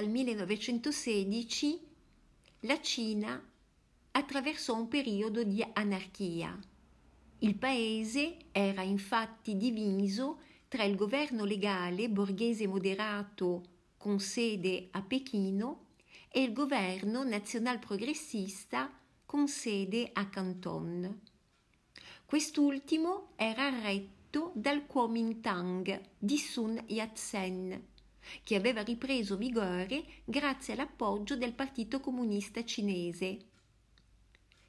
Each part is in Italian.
dal 1916 la Cina attraversò un periodo di anarchia. Il paese era infatti diviso tra il governo legale borghese moderato con sede a Pechino e il governo nazional progressista con sede a Canton. Quest'ultimo era retto dal Kuomintang di Sun Yat-sen, che aveva ripreso vigore grazie all'appoggio del Partito Comunista Cinese.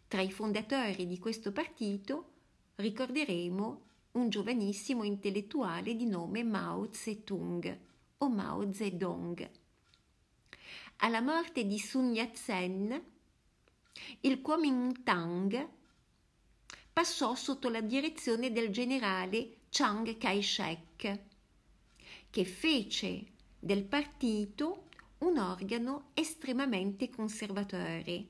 Tra i fondatori di questo partito ricorderemo un giovanissimo intellettuale di nome Mao Zedong o Mao Zedong. Alla morte di Sun Yat-sen, il Kuomintang passò sotto la direzione del generale Chiang Kai-shek, che fece del partito un organo estremamente conservatore,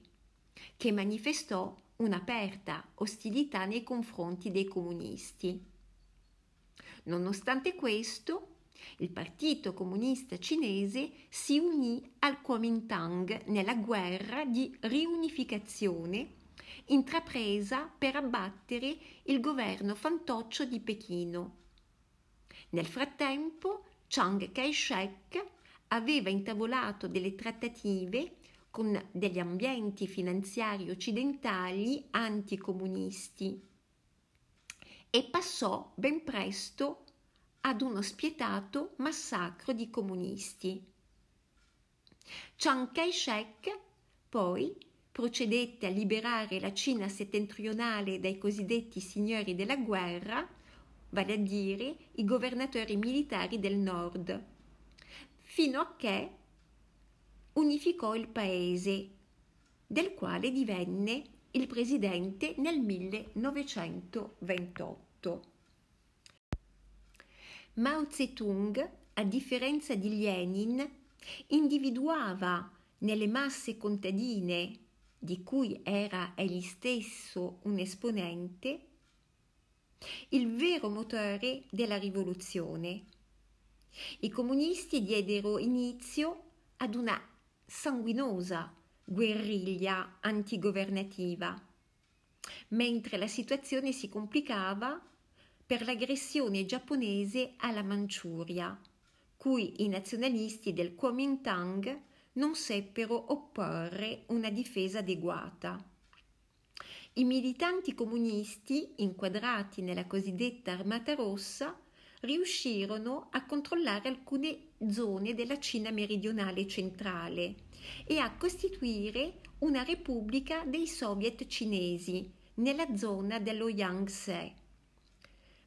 che manifestò un'aperta ostilità nei confronti dei comunisti. Nonostante questo, il Partito Comunista Cinese si unì al Kuomintang nella guerra di riunificazione intrapresa per abbattere il governo fantoccio di Pechino. Nel frattempo, Chiang Kai-shek aveva intavolato delle trattative con degli ambienti finanziari occidentali anticomunisti e passò ben presto ad uno spietato massacro di comunisti. Chiang Kai-shek poi procedette a liberare la Cina settentrionale dai cosiddetti signori della guerra, vale a dire i governatori militari del nord, fino a che unificò il paese, del quale divenne il presidente nel 1928. Mao Zedong, a differenza di Lenin, individuava nelle masse contadine di cui era egli stesso un esponente, il vero motore della rivoluzione. I comunisti diedero inizio ad una sanguinosa guerriglia antigovernativa, mentre la situazione si complicava per l'aggressione giapponese alla Manciuria, cui i nazionalisti del Kuomintang non seppero opporre una difesa adeguata. I militanti comunisti, inquadrati nella cosiddetta Armata Rossa, riuscirono a controllare alcune zone della Cina meridionale centrale e a costituire una repubblica dei soviet cinesi nella zona dello Yangtze.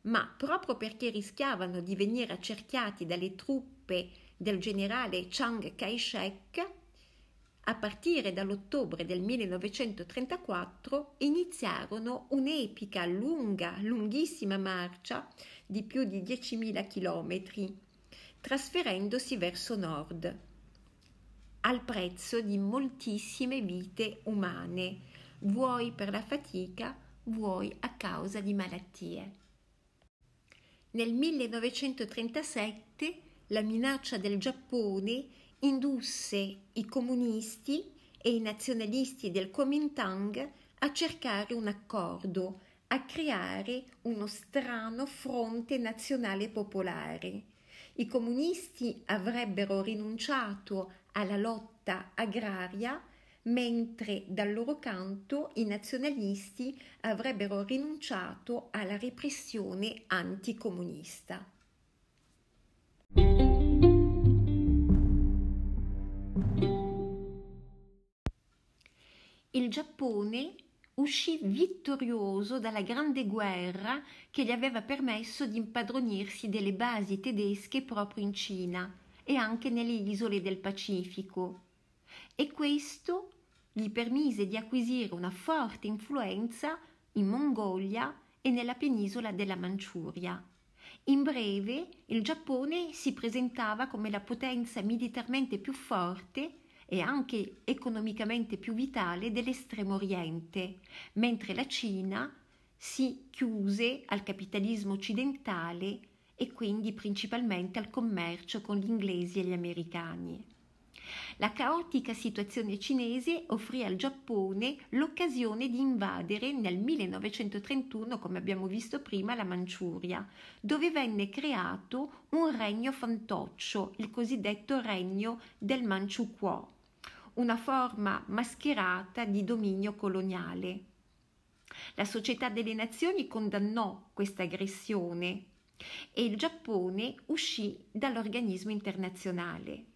Ma proprio perché rischiavano di venire accerchiati dalle truppe del generale Chiang Kai-shek, a partire dall'ottobre del 1934 iniziarono un'epica, lunga, lunghissima marcia di più di 10.000 chilometri, trasferendosi verso nord, al prezzo di moltissime vite umane, vuoi per la fatica, vuoi a causa di malattie. Nel 1937 la minaccia del Giappone indusse i comunisti e i nazionalisti del Kuomintang a cercare un accordo, a creare uno strano fronte nazionale popolare. I comunisti avrebbero rinunciato alla lotta agraria, mentre dal loro canto i nazionalisti avrebbero rinunciato alla repressione anticomunista. Il Giappone uscì vittorioso dalla grande guerra che gli aveva permesso di impadronirsi delle basi tedesche proprio in Cina e anche nelle isole del Pacifico e questo gli permise di acquisire una forte influenza in Mongolia e nella penisola della Manciuria. In breve, il Giappone si presentava come la potenza militarmente più forte e anche economicamente più vitale dell'estremo oriente, mentre la Cina si chiuse al capitalismo occidentale e quindi principalmente al commercio con gli inglesi e gli americani. La caotica situazione cinese offrì al Giappone l'occasione di invadere nel 1931, come abbiamo visto prima, la Manciuria, dove venne creato un regno fantoccio, il cosiddetto regno del Manciukuo, una forma mascherata di dominio coloniale. La Società delle Nazioni condannò questa aggressione e il Giappone uscì dall'organismo internazionale.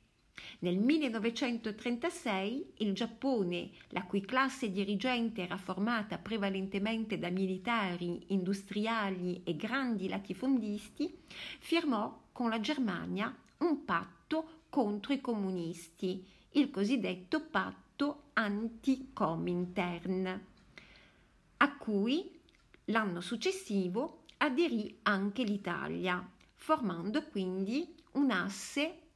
Nel 1936 il Giappone, la cui classe dirigente era formata prevalentemente da militari, industriali e grandi latifondisti, firmò con la Germania un patto contro i comunisti, il cosiddetto patto anti-Comintern, a cui l'anno successivo aderì anche l'Italia, formando quindi un asse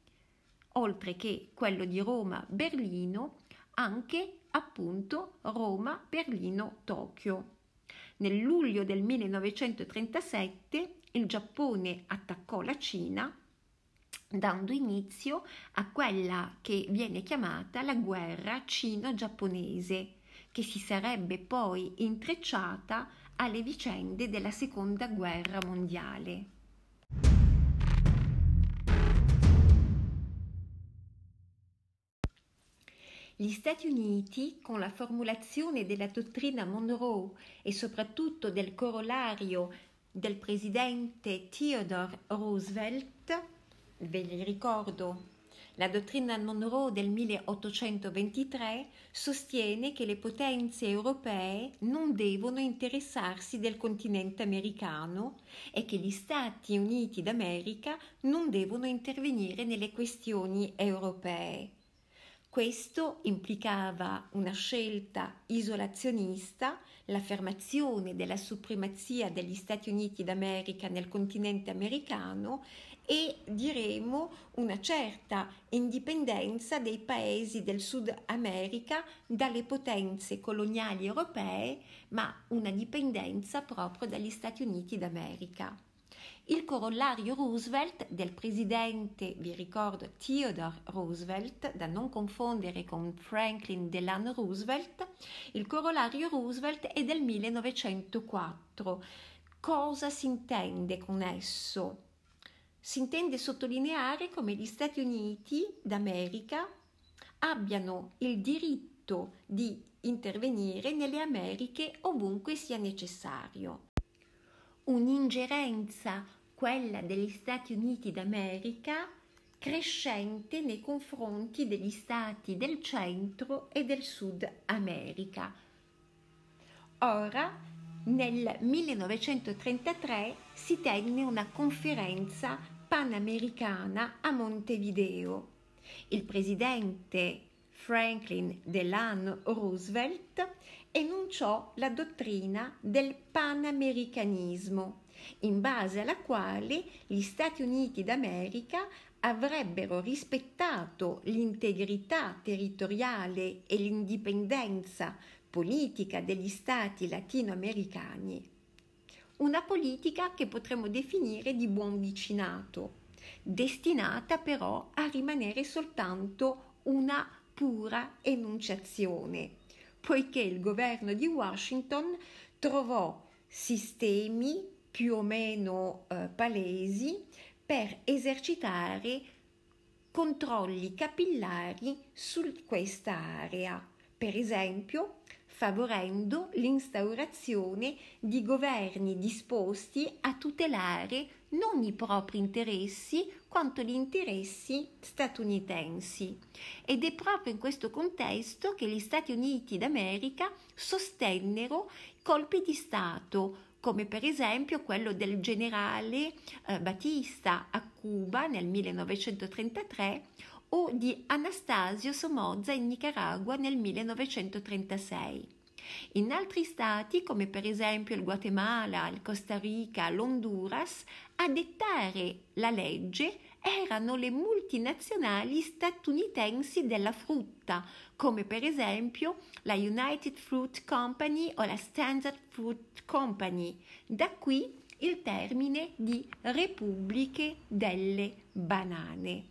oltre che quello di Roma-Berlino, anche appunto Roma-Berlino-Tokyo. Nel luglio del 1937 il Giappone attaccò la Cina dando inizio a quella che viene chiamata la guerra cino-giapponese, che si sarebbe poi intrecciata alle vicende della seconda guerra mondiale. Gli Stati Uniti, con la formulazione della dottrina Monroe e soprattutto del corollario del presidente Theodore Roosevelt, ve li ricordo, la dottrina Monroe del 1823 sostiene che le potenze europee non devono interessarsi del continente americano e che gli Stati Uniti d'America non devono intervenire nelle questioni europee. Questo implicava una scelta isolazionista, l'affermazione della supremazia degli Stati Uniti d'America nel continente americano e diremo una certa indipendenza dei paesi del Sud America dalle potenze coloniali europee, ma una dipendenza proprio dagli Stati Uniti d'America. Il corollario Roosevelt del presidente, vi ricordo, Theodore Roosevelt, da non confondere con Franklin Delano Roosevelt, il corollario Roosevelt è del 1904. Cosa si intende con esso? Si intende sottolineare come gli Stati Uniti d'America abbiano il diritto di intervenire nelle Americhe ovunque sia necessario un'ingerenza, quella degli Stati Uniti d'America, crescente nei confronti degli stati del centro e del sud America. Ora, nel 1933 si tenne una conferenza panamericana a Montevideo. Il presidente Franklin Delano Roosevelt enunciò la dottrina del panamericanismo, in base alla quale gli Stati Uniti d'America avrebbero rispettato l'integrità territoriale e l'indipendenza politica degli stati latinoamericani. Una politica che potremmo definire di buon vicinato, destinata però a rimanere soltanto una pura enunciazione poiché il governo di Washington trovò sistemi più o meno eh, palesi per esercitare controlli capillari su questa area, per esempio favorendo l'instaurazione di governi disposti a tutelare non i propri interessi quanto gli interessi statunitensi. Ed è proprio in questo contesto che gli Stati Uniti d'America sostennero colpi di Stato come per esempio quello del generale eh, Batista a Cuba nel 1933 o di Anastasio Somoza in Nicaragua nel 1936. In altri stati, come per esempio il Guatemala, il Costa Rica, l'Honduras, a dettare la legge erano le multinazionali statunitensi della frutta, come per esempio la United Fruit Company o la Standard Fruit Company. Da qui il termine di repubbliche delle banane.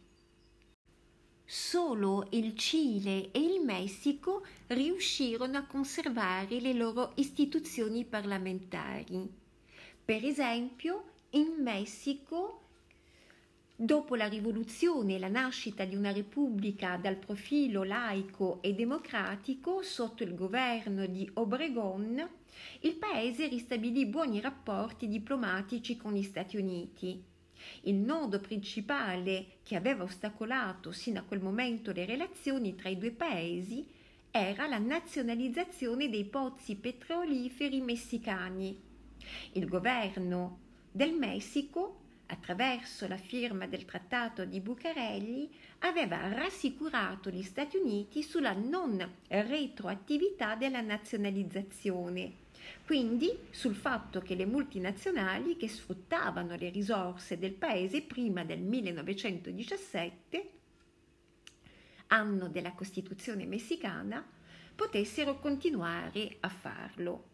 Solo il Cile e il Messico riuscirono a conservare le loro istituzioni parlamentari. Per esempio, in Messico Dopo la rivoluzione e la nascita di una repubblica dal profilo laico e democratico sotto il governo di Obregón, il paese ristabilì buoni rapporti diplomatici con gli Stati Uniti. Il nodo principale che aveva ostacolato sino a quel momento le relazioni tra i due paesi era la nazionalizzazione dei pozzi petroliferi messicani. Il governo del Messico attraverso la firma del Trattato di Bucarelli, aveva rassicurato gli Stati Uniti sulla non retroattività della nazionalizzazione, quindi sul fatto che le multinazionali che sfruttavano le risorse del paese prima del 1917, anno della Costituzione messicana, potessero continuare a farlo.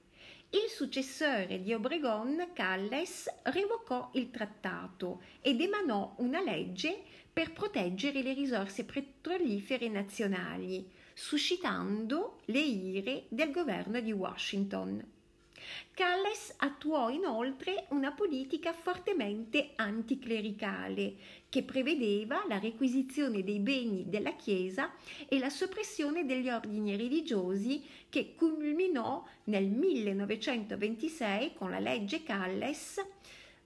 Il successore di Obregón, Calles, revocò il trattato ed emanò una legge per proteggere le risorse petrolifere nazionali, suscitando le ire del governo di Washington. Calles attuò inoltre una politica fortemente anticlericale che prevedeva la requisizione dei beni della Chiesa e la soppressione degli ordini religiosi che culminò nel 1926 con la legge Calles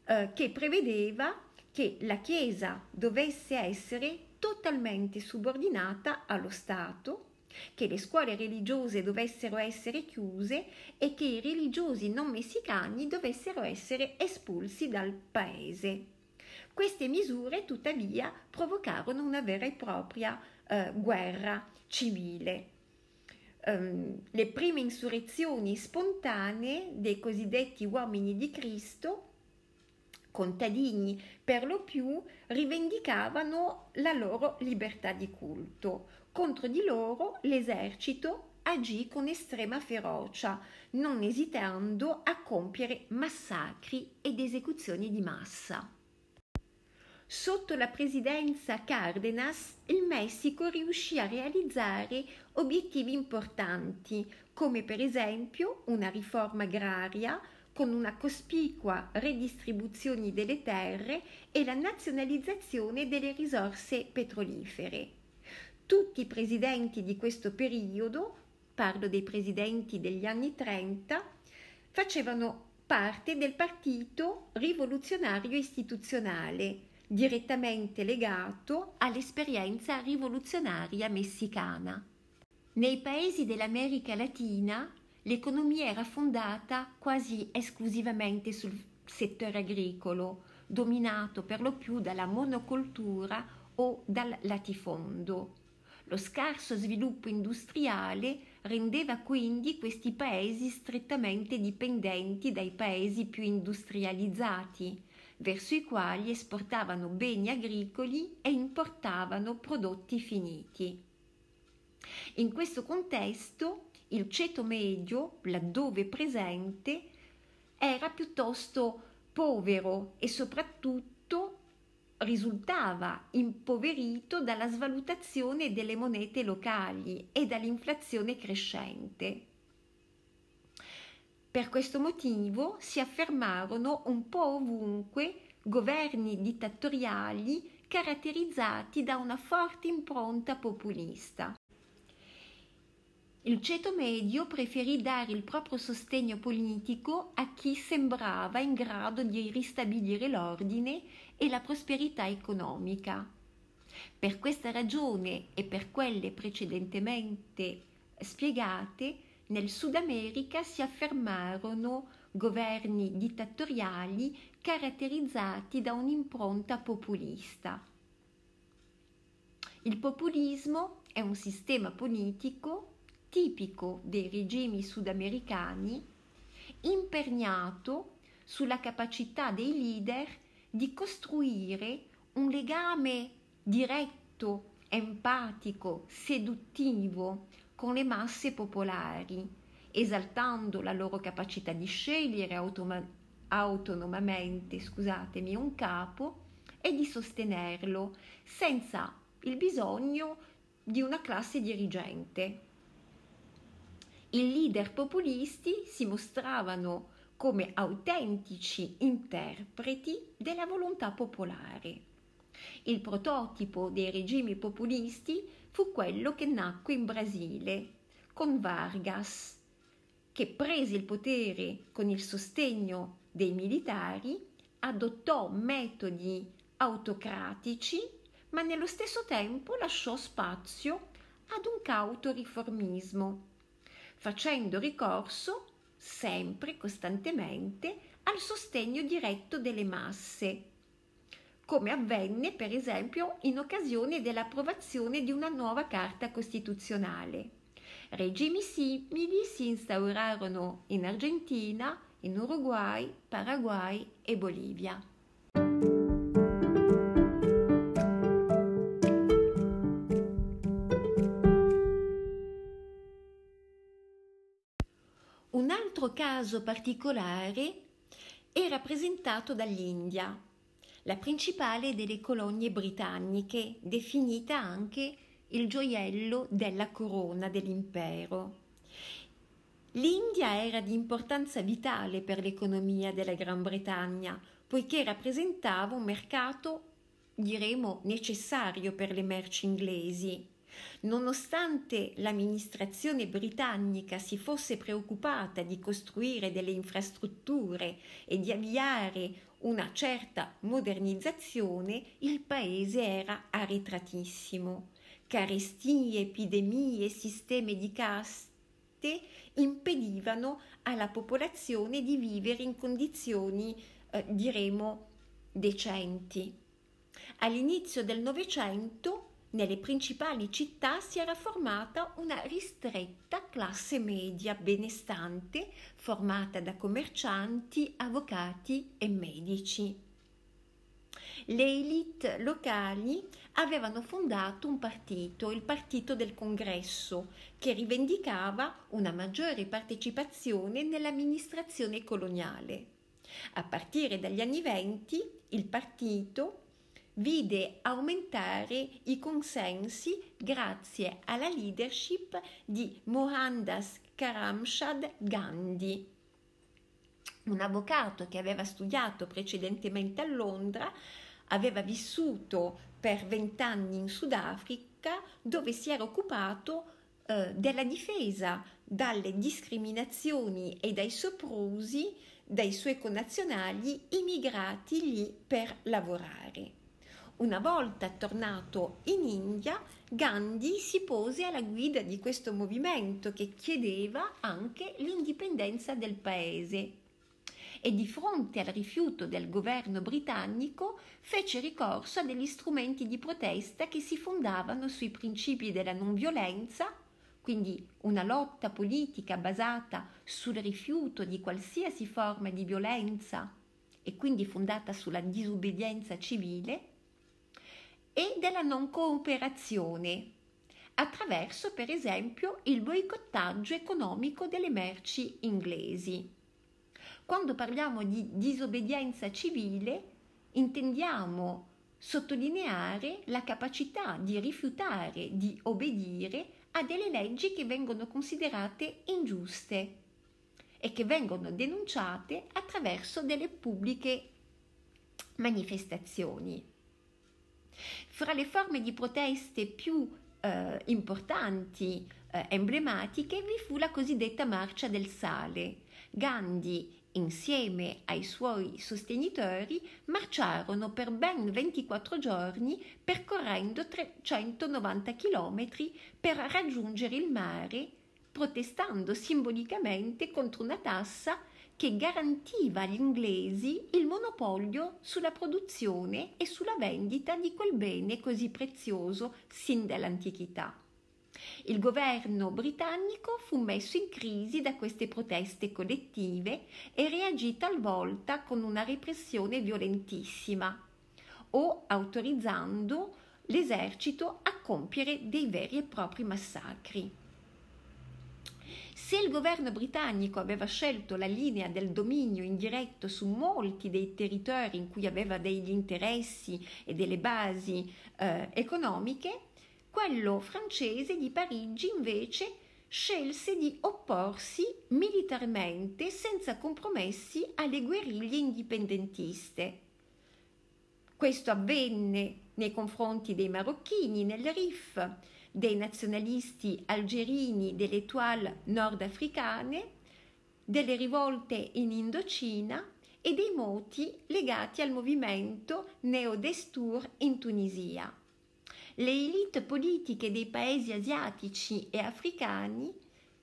eh, che prevedeva che la Chiesa dovesse essere totalmente subordinata allo Stato che le scuole religiose dovessero essere chiuse e che i religiosi non messicani dovessero essere espulsi dal paese. Queste misure tuttavia provocarono una vera e propria eh, guerra civile. Um, le prime insurrezioni spontanee dei cosiddetti uomini di Cristo contadini per lo più rivendicavano la loro libertà di culto. Contro di loro l'esercito agì con estrema ferocia, non esitando a compiere massacri ed esecuzioni di massa. Sotto la presidenza Cárdenas, il Messico riuscì a realizzare obiettivi importanti, come per esempio una riforma agraria, con una cospicua redistribuzione delle terre e la nazionalizzazione delle risorse petrolifere. Tutti i presidenti di questo periodo, parlo dei presidenti degli anni 30, facevano parte del partito rivoluzionario istituzionale, direttamente legato all'esperienza rivoluzionaria messicana. Nei paesi dell'America Latina L'economia era fondata quasi esclusivamente sul settore agricolo, dominato per lo più dalla monocoltura o dal latifondo. Lo scarso sviluppo industriale rendeva quindi questi paesi strettamente dipendenti dai paesi più industrializzati, verso i quali esportavano beni agricoli e importavano prodotti finiti. In questo contesto il ceto medio, laddove presente, era piuttosto povero e soprattutto risultava impoverito dalla svalutazione delle monete locali e dall'inflazione crescente. Per questo motivo si affermarono un po' ovunque governi dittatoriali caratterizzati da una forte impronta populista. Il ceto medio preferì dare il proprio sostegno politico a chi sembrava in grado di ristabilire l'ordine e la prosperità economica. Per questa ragione e per quelle precedentemente spiegate, nel Sud America si affermarono governi dittatoriali caratterizzati da un'impronta populista. Il populismo è un sistema politico tipico dei regimi sudamericani, imperniato sulla capacità dei leader di costruire un legame diretto, empatico, seduttivo con le masse popolari, esaltando la loro capacità di scegliere automa- autonomamente, scusatemi, un capo e di sostenerlo senza il bisogno di una classe dirigente. I leader populisti si mostravano come autentici interpreti della volontà popolare. Il prototipo dei regimi populisti fu quello che nacque in Brasile con Vargas, che prese il potere con il sostegno dei militari, adottò metodi autocratici, ma nello stesso tempo lasciò spazio ad un cauto riformismo, facendo ricorso sempre costantemente al sostegno diretto delle masse, come avvenne per esempio in occasione dell'approvazione di una nuova Carta Costituzionale. Regimi simili si instaurarono in Argentina, in Uruguay, Paraguay e Bolivia. Altro caso particolare è rappresentato dall'India, la principale delle colonie britanniche, definita anche il gioiello della corona dell'impero. L'India era di importanza vitale per l'economia della Gran Bretagna, poiché rappresentava un mercato, diremo, necessario per le merci inglesi. Nonostante l'amministrazione britannica si fosse preoccupata di costruire delle infrastrutture e di avviare una certa modernizzazione, il paese era arretratissimo carestie, epidemie, sistemi di caste impedivano alla popolazione di vivere in condizioni, eh, diremo, decenti. All'inizio del Novecento nelle principali città si era formata una ristretta classe media benestante formata da commercianti, avvocati e medici le elite locali avevano fondato un partito, il Partito del Congresso, che rivendicava una maggiore partecipazione nell'amministrazione coloniale. A partire dagli anni venti il partito vide aumentare i consensi grazie alla leadership di Mohandas Karamchand Gandhi, un avvocato che aveva studiato precedentemente a Londra, aveva vissuto per vent'anni in Sudafrica dove si era occupato eh, della difesa dalle discriminazioni e dai soprusi dai suoi connazionali immigrati lì per lavorare. Una volta tornato in India, Gandhi si pose alla guida di questo movimento che chiedeva anche l'indipendenza del paese. E di fronte al rifiuto del governo britannico fece ricorso a degli strumenti di protesta che si fondavano sui principi della non violenza, quindi una lotta politica basata sul rifiuto di qualsiasi forma di violenza e quindi fondata sulla disobbedienza civile, e della non cooperazione, attraverso per esempio il boicottaggio economico delle merci inglesi. Quando parliamo di disobbedienza civile intendiamo sottolineare la capacità di rifiutare di obbedire a delle leggi che vengono considerate ingiuste e che vengono denunciate attraverso delle pubbliche manifestazioni. Fra le forme di proteste più eh, importanti, eh, emblematiche, vi fu la cosiddetta Marcia del Sale. Gandhi insieme ai suoi sostenitori, marciarono per ben 24 giorni percorrendo 390 km per raggiungere il mare, protestando simbolicamente contro una tassa che garantiva agli inglesi il monopolio sulla produzione e sulla vendita di quel bene così prezioso sin dall'antichità. Il governo britannico fu messo in crisi da queste proteste collettive e reagì talvolta con una repressione violentissima o autorizzando l'esercito a compiere dei veri e propri massacri. Se il governo britannico aveva scelto la linea del dominio indiretto su molti dei territori in cui aveva degli interessi e delle basi eh, economiche, quello francese di Parigi invece scelse di opporsi militarmente senza compromessi alle guerriglie indipendentiste. Questo avvenne nei confronti dei marocchini nel Rif, dei nazionalisti algerini delle étoiles nordafricane, delle rivolte in Indocina e dei moti legati al movimento Neodestur in Tunisia. Le elite politiche dei paesi asiatici e africani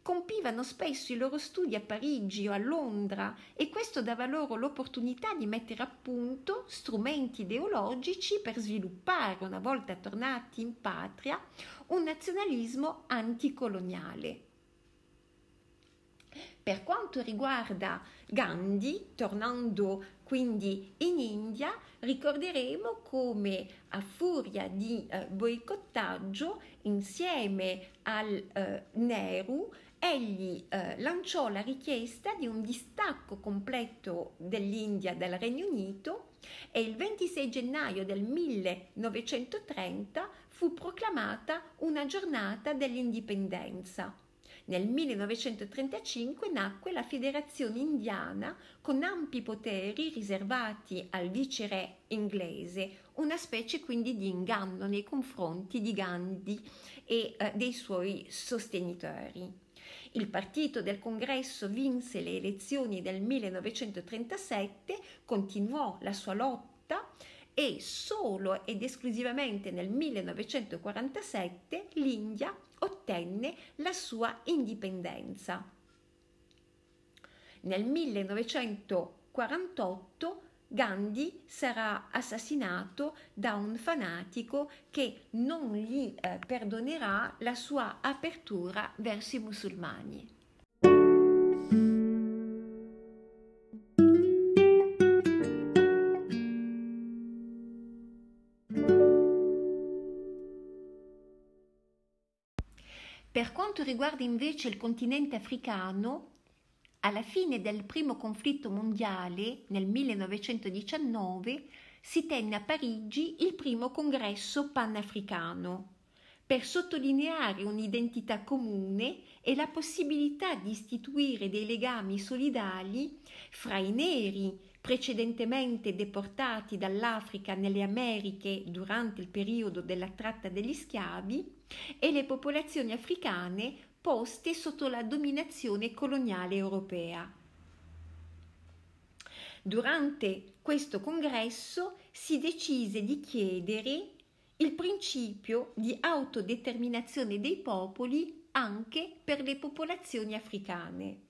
compivano spesso i loro studi a Parigi o a Londra e questo dava loro l'opportunità di mettere a punto strumenti ideologici per sviluppare, una volta tornati in patria, un nazionalismo anticoloniale. Per quanto riguarda Gandhi, tornando quindi in India, ricorderemo come a furia di eh, boicottaggio insieme al eh, Nehru egli eh, lanciò la richiesta di un distacco completo dell'India dal Regno Unito e il 26 gennaio del 1930 fu proclamata una giornata dell'indipendenza. Nel 1935 nacque la Federazione Indiana con ampi poteri riservati al viceré inglese, una specie quindi di inganno nei confronti di Gandhi e eh, dei suoi sostenitori. Il partito del congresso vinse le elezioni del 1937, continuò la sua lotta e solo ed esclusivamente nel 1947 l'India ottenne la sua indipendenza. Nel 1948 Gandhi sarà assassinato da un fanatico che non gli eh, perdonerà la sua apertura verso i musulmani. Per quanto riguarda invece il continente africano, alla fine del primo conflitto mondiale, nel 1919, si tenne a Parigi il primo congresso panafricano per sottolineare un'identità comune e la possibilità di istituire dei legami solidali fra i neri precedentemente deportati dall'Africa nelle Americhe durante il periodo della tratta degli schiavi e le popolazioni africane poste sotto la dominazione coloniale europea. Durante questo congresso si decise di chiedere il principio di autodeterminazione dei popoli anche per le popolazioni africane.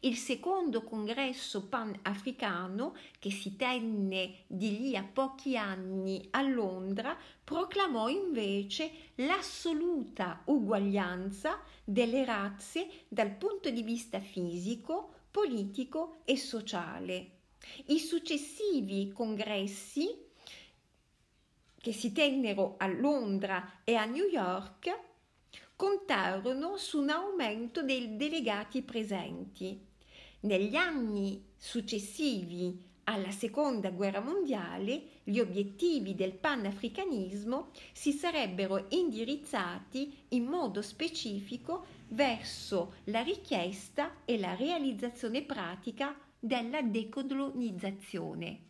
Il secondo congresso panafricano, che si tenne di lì a pochi anni a Londra, proclamò invece l'assoluta uguaglianza delle razze dal punto di vista fisico, politico e sociale. I successivi congressi che si tennero a Londra e a New York contarono su un aumento dei delegati presenti. Negli anni successivi alla seconda guerra mondiale gli obiettivi del panafricanismo si sarebbero indirizzati in modo specifico verso la richiesta e la realizzazione pratica della decolonizzazione.